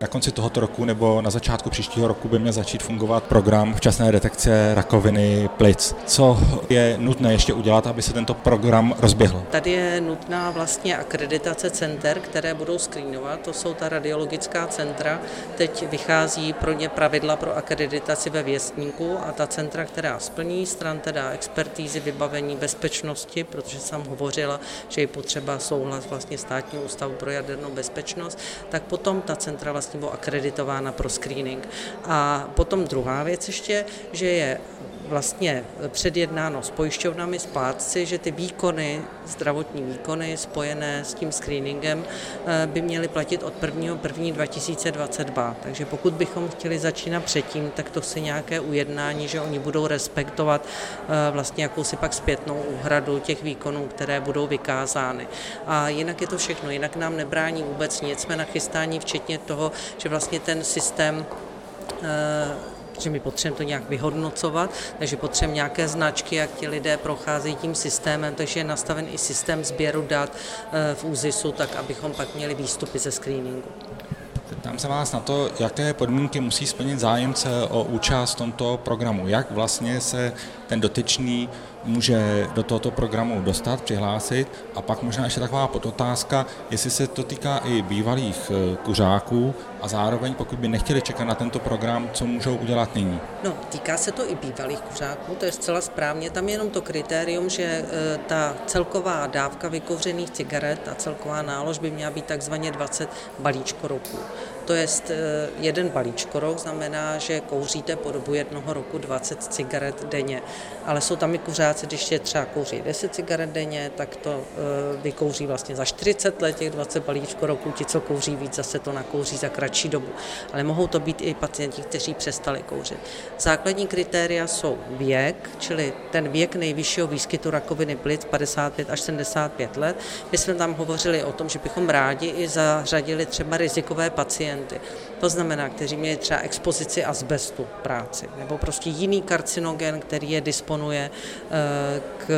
Na konci tohoto roku nebo na začátku příštího roku by měl začít fungovat program včasné detekce rakoviny plic. Co je nutné ještě udělat, aby se tento program rozběhl? Tady je nutná vlastně akreditace center, které budou screenovat. To jsou ta radiologická centra. Teď vychází pro ně pravidla pro akreditaci ve věstníku a ta centra, která splní stran teda expertízy, vybavení, bezpečnosti, protože jsem hovořila, že je potřeba souhlas vlastně státního ústavu pro jadernou bezpečnost, tak potom ta centra vlastně vlastně akreditována pro screening. A potom druhá věc ještě, že je vlastně předjednáno s pojišťovnami, s plátci, že ty výkony, zdravotní výkony spojené s tím screeningem eh, by měly platit od 1. 1. 2022. Takže pokud bychom chtěli začínat předtím, tak to si nějaké ujednání, že oni budou respektovat eh, vlastně jakousi pak zpětnou úhradu těch výkonů, které budou vykázány. A jinak je to všechno, jinak nám nebrání vůbec nic. Jsme nachystáni včetně toho, že vlastně ten systém eh, protože my potřebujeme to nějak vyhodnocovat, takže potřebujeme nějaké značky, jak ti lidé procházejí tím systémem, takže je nastaven i systém sběru dat eh, v ÚZISu, tak abychom pak měli výstupy ze screeningu. Tam se vás na to, jaké podmínky musí splnit zájemce o účast v tomto programu. Jak vlastně se ten dotyčný může do tohoto programu dostat, přihlásit. A pak možná ještě taková podotázka, jestli se to týká i bývalých eh, kuřáků a zároveň pokud by nechtěli čekat na tento program, co můžou udělat nyní? No, týká se to i bývalých kuřáků, to je zcela správně. Tam je jenom to kritérium, že eh, ta celková dávka vykouřených cigaret a celková nálož by měla být takzvaně 20 balíčko roku. To je eh, jeden balíčko rok, znamená, že kouříte po dobu jednoho roku 20 cigaret denně. Ale jsou tam i kuřáci, když je třeba kouří 10 cigaret denně, tak to eh, vykouří vlastně za 40 let, těch 20 balíčko ti, co kouří víc, zase to nakouří za kratší dobu. Ale mohou to být i pacienti, kteří přestali kouřit. Základní kritéria jsou věk, čili ten věk nejvyššího výskytu rakoviny plic 55 až 75 let. My jsme tam hovořili o tom, že bychom rádi i zařadili třeba rizikové pacienty. To znamená, kteří měli třeba expozici asbestu práci, nebo prostě jiný karcinogen, který je disponuje eh, k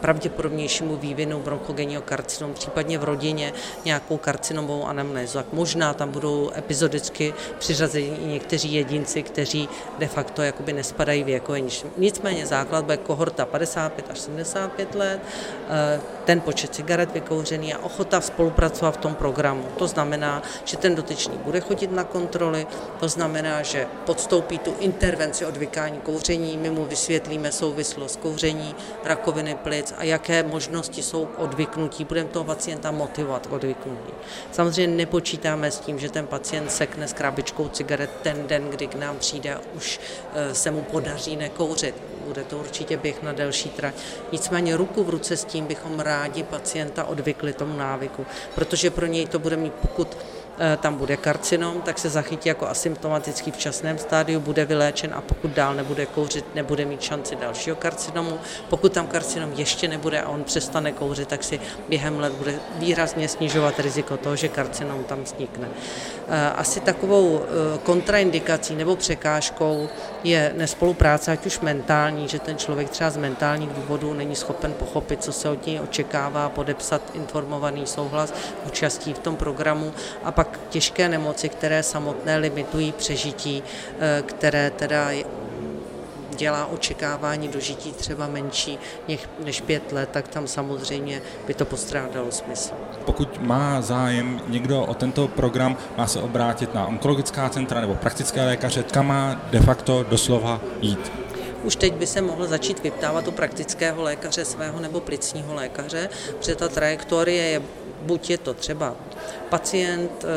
pravděpodobnějšímu vývinu bronchogenního karcinomu, případně v rodině nějakou karcinomovou anamnézu. Tak možná tam budou epizodicky přiřazeni i někteří jedinci, kteří de facto jakoby nespadají věkově. Nicméně základ bude kohorta 55 až 75 let, eh, ten počet cigaret vykouřený a ochota spolupracovat v tom programu. To znamená, že ten dotyčný bude chodit na kontroly, to znamená, že podstoupí tu intervenci odvykání kouření, my mu vysvětlíme souvislost kouření, rakoviny plic a jaké možnosti jsou k odvyknutí. Budeme toho pacienta motivovat k odvyknutí. Samozřejmě nepočítáme s tím, že ten pacient sekne s krabičkou cigaret ten den, kdy k nám přijde už eh, se mu podaří nekouřit. Bude to určitě běh na delší trať. Nicméně ruku v ruce s tím bychom rádi pacienta odvykli tomu návyku, protože pro něj to bude mít, pokud tam bude karcinom, tak se zachytí jako asymptomatický v časném stádiu, bude vyléčen a pokud dál nebude kouřit, nebude mít šanci dalšího karcinomu. Pokud tam karcinom ještě nebude a on přestane kouřit, tak si během let bude výrazně snižovat riziko toho, že karcinom tam vznikne. Eh, asi takovou eh, kontraindikací nebo překážkou je nespolupráce, ať už mentální, že ten člověk třeba z mentálních důvodů není schopen pochopit, co se od něj očekává, podepsat informovaný souhlas účastí v tom programu a pak těžké nemoci, které samotné limitují přežití, eh, které teda dělá očekávání dožití třeba menší než pět let, tak tam samozřejmě by to postrádalo smysl. Pokud má zájem někdo o tento program, má se obrátit na onkologická centra nebo praktické lékaře, kam má de facto doslova jít? Už teď by se mohl začít vyptávat u praktického lékaře svého nebo plicního lékaře, protože ta trajektorie je buď je to třeba pacient eh,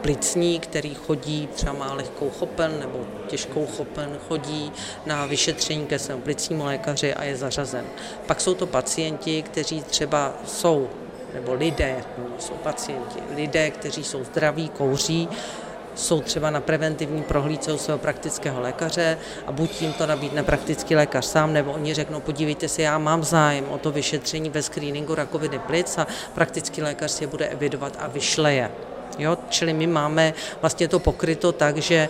plicní, který chodí, třeba má lehkou chopen nebo těžkou chopen, chodí na vyšetření ke svému plicnímu lékaři a je zařazen. Pak jsou to pacienti, kteří třeba jsou nebo lidé, jsou pacienti, lidé, kteří jsou zdraví, kouří, jsou třeba na preventivní prohlídce u svého praktického lékaře a buď jim to nabídne praktický lékař sám, nebo oni řeknou, podívejte se, já mám zájem o to vyšetření ve screeningu rakoviny plic a praktický lékař si je bude evidovat a vyšle je. Jo? Čili my máme vlastně to pokryto tak, že e,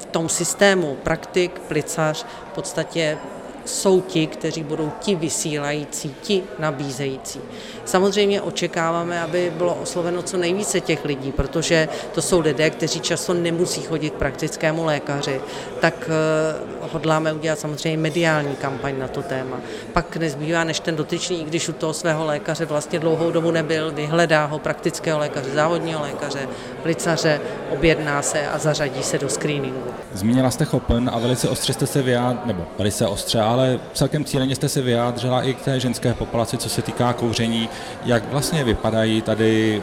v tom systému praktik, plicař v podstatě jsou ti, kteří budou ti vysílající, ti nabízející. Samozřejmě očekáváme, aby bylo osloveno co nejvíce těch lidí, protože to jsou lidé, kteří často nemusí chodit k praktickému lékaři, tak eh, hodláme udělat samozřejmě mediální kampaň na to téma. Pak nezbývá, než ten dotyčný, i když u toho svého lékaře vlastně dlouhou dobu nebyl, vyhledá ho praktického lékaře, závodního lékaře, licaře, objedná se a zařadí se do screeningu. Zmínila jste Chopen a velice ostře jste se vyjádřila, nebo velice ostře, ale celkem cíleně jste se vyjádřila i k té ženské populaci, co se týká kouření. Jak vlastně vypadají tady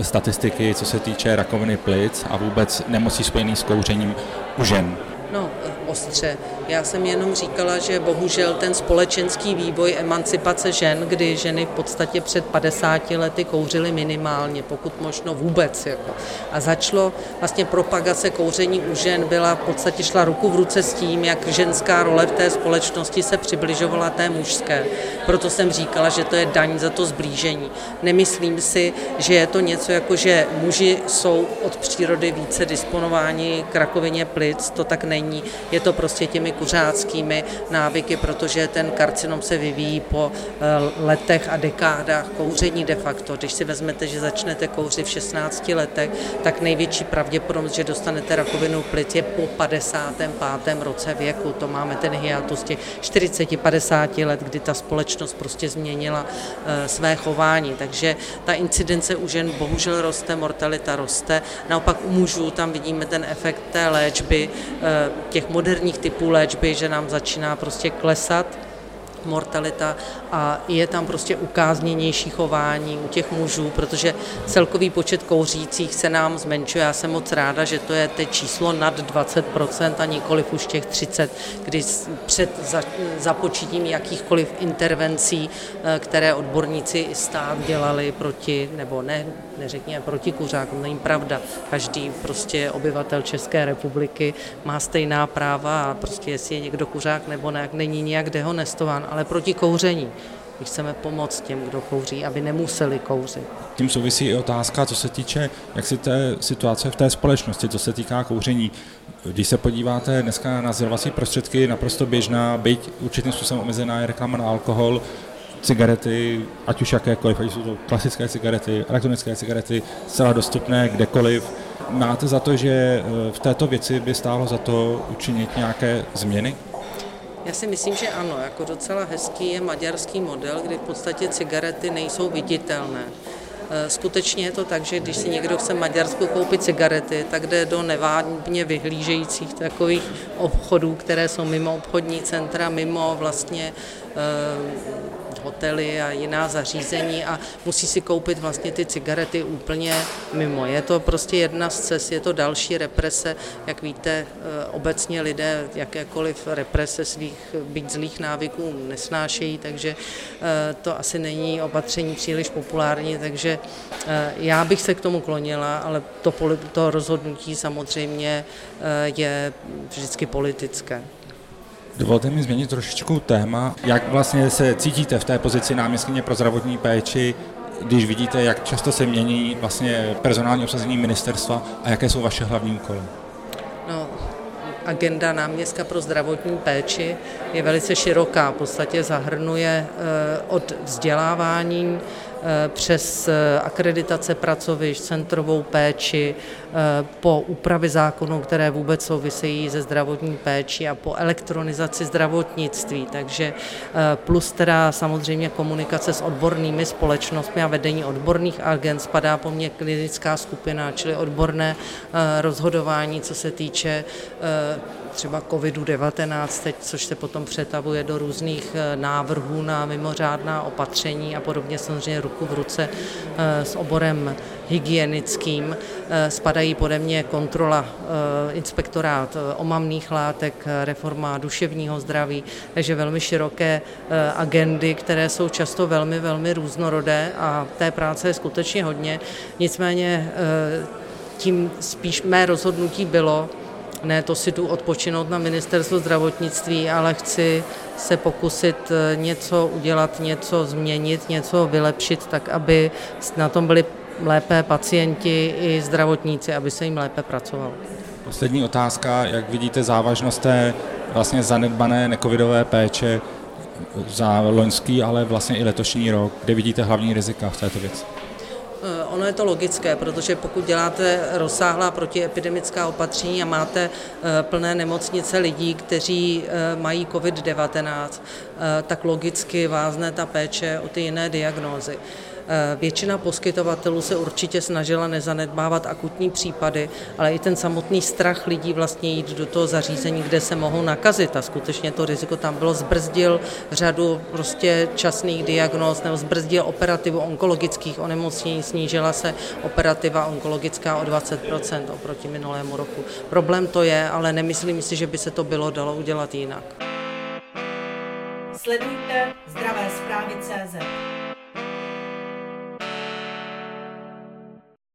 e, statistiky, co se týče rakoviny plic a vůbec nemocí spojených s kouřením u žen? No, ostře. Já jsem jenom říkala, že bohužel ten společenský vývoj emancipace žen, kdy ženy v podstatě před 50 lety kouřily minimálně, pokud možno vůbec. Jako. A začalo vlastně propagace kouření u žen byla v podstatě šla ruku v ruce s tím, jak ženská role v té společnosti se přibližovala té mužské. Proto jsem říkala, že to je daň za to zblížení. Nemyslím si, že je to něco jako, že muži jsou od přírody více disponováni k rakovině plic, to tak není. Je to prostě těmi kuřáckými návyky, protože ten karcinom se vyvíjí po eh, letech a dekádách kouření de facto. Když si vezmete, že začnete kouřit v 16 letech, tak největší pravděpodobnost, že dostanete rakovinu plic je po 55. roce věku. To máme ten hiatus těch 40-50 let, kdy ta společnost prostě změnila eh, své chování. Takže ta incidence u žen bohužel roste, mortalita roste. Naopak u mužů tam vidíme ten efekt té léčby, eh, těch moderních typů léčby, že nám začíná prostě klesat mortalita a je tam prostě ukázněnější chování u těch mužů, protože celkový počet kouřících se nám zmenšuje. Já jsem moc ráda, že to je teď číslo nad 20% a nikoliv už těch 30, kdy před započítím jakýchkoliv intervencí, eh, které odborníci i stát dělali proti, nebo ne, neřekněme proti kuřákům, není pravda. Každý prostě obyvatel České republiky má stejná práva a prostě jestli je někdo kuřák nebo ne, není nijak dehonestován, ale proti kouření. My chceme pomoct těm, kdo kouří, aby nemuseli kouřit. Tím souvisí i otázka, co se týče jak si té situace v té společnosti, co se týká kouření. Když se podíváte dneska na sdělovací prostředky, naprosto běžná, byť určitým způsobem omezená je reklama na alkohol, cigarety, ať už jakékoliv, ať jsou to klasické cigarety, elektronické cigarety, zcela dostupné kdekoliv. Máte za to, že eh, v této věci by stálo za to učinit nějaké změny? Já si myslím, že ano. Jako docela hezký je maďarský model, kdy v podstatě cigarety nejsou viditelné. E, skutečně je to tak, že když si někdo chce Maďarsku koupit cigarety, tak jde do nevádně vyhlížejících takových obchodů, které jsou mimo obchodní centra, mimo vlastně e, hotely a jiná zařízení a musí si koupit vlastně ty cigarety úplně mimo. Je to prostě jedna z cest, je to další represe, jak víte, eh, obecně lidé jakékoliv represe svých byť zlých návyků nesnášejí, takže eh, to asi není opatření příliš populární, takže eh, já bych se k tomu klonila, ale to, to rozhodnutí samozřejmě je vždycky politické. Dovolte mi změnit trošičku téma. Jak vlastně se cítíte v té pozici náměstkyně pro zdravotní péči, když vidíte, jak často se mění vlastně personální obsazení ministerstva a jaké jsou vaše hlavní úkoly? No, agenda náměstka pro zdravotní péči je velice široká, v podstatě zahrnuje eh, od vzdělávání přes eh, akreditace pracovišť, centrovou péči, eh, po úpravy zákonů, které vůbec souvisejí ze zdravotní péči a po elektronizaci zdravotnictví. Takže plus teda samozřejmě komunikace s odbornými společnostmi a vedení odborných agent spadá po mně klinická skupina, čili odborné rozhodování, co se týče třeba COVID-19, teď, což se potom přetavuje do různých eh, návrhů na mimořádná opatření a podobně samozřejmě ruku v ruce eh, s oborem hygienickým. Eh, spadají pode mě kontrola, inspektorát omamných látek, reforma duševního zdraví, takže velmi široké agendy, které jsou často velmi, velmi různorodé a té práce je skutečně hodně. Nicméně tím spíš mé rozhodnutí bylo, ne to si tu odpočinout na ministerstvo zdravotnictví, ale chci se pokusit eh, něco udělat, něco změnit, něco vylepšit, tak aby na tom byli lépe pacienti i zdravotníci, aby se jim lépe pracovalo. Poslední otázka, jak vidíte závažnost té vlastně zanedbané necovidové péče za loňský, ale vlastně i letošní rok, kde vidíte hlavní rizika v této věci? Eh, ono je to logické, protože pokud děláte rozsáhlá protiepidemická opatření a máte eh, plné nemocnice lidí, kteří eh, mají COVID-19, tak logicky vázne ta péče o ty jiné diagnózy. Eh, většina poskytovatelů se určitě snažila nezanedbávat akutní případy, ale i ten samotný strach lidí vlastně jít do toho zařízení, kde se mohou nakazit a skutečně to riziko tam bylo, zbrzdil řadu prostě časných diagnóz nebo zbrzdil operativu onkologických onemocnění, snížila se operativa onkologická o 20% oproti minulému roku. Problém to je, ale nemyslím si, že by se to bylo dalo udělat jinak. Sledujte zdravé zprávy CZ.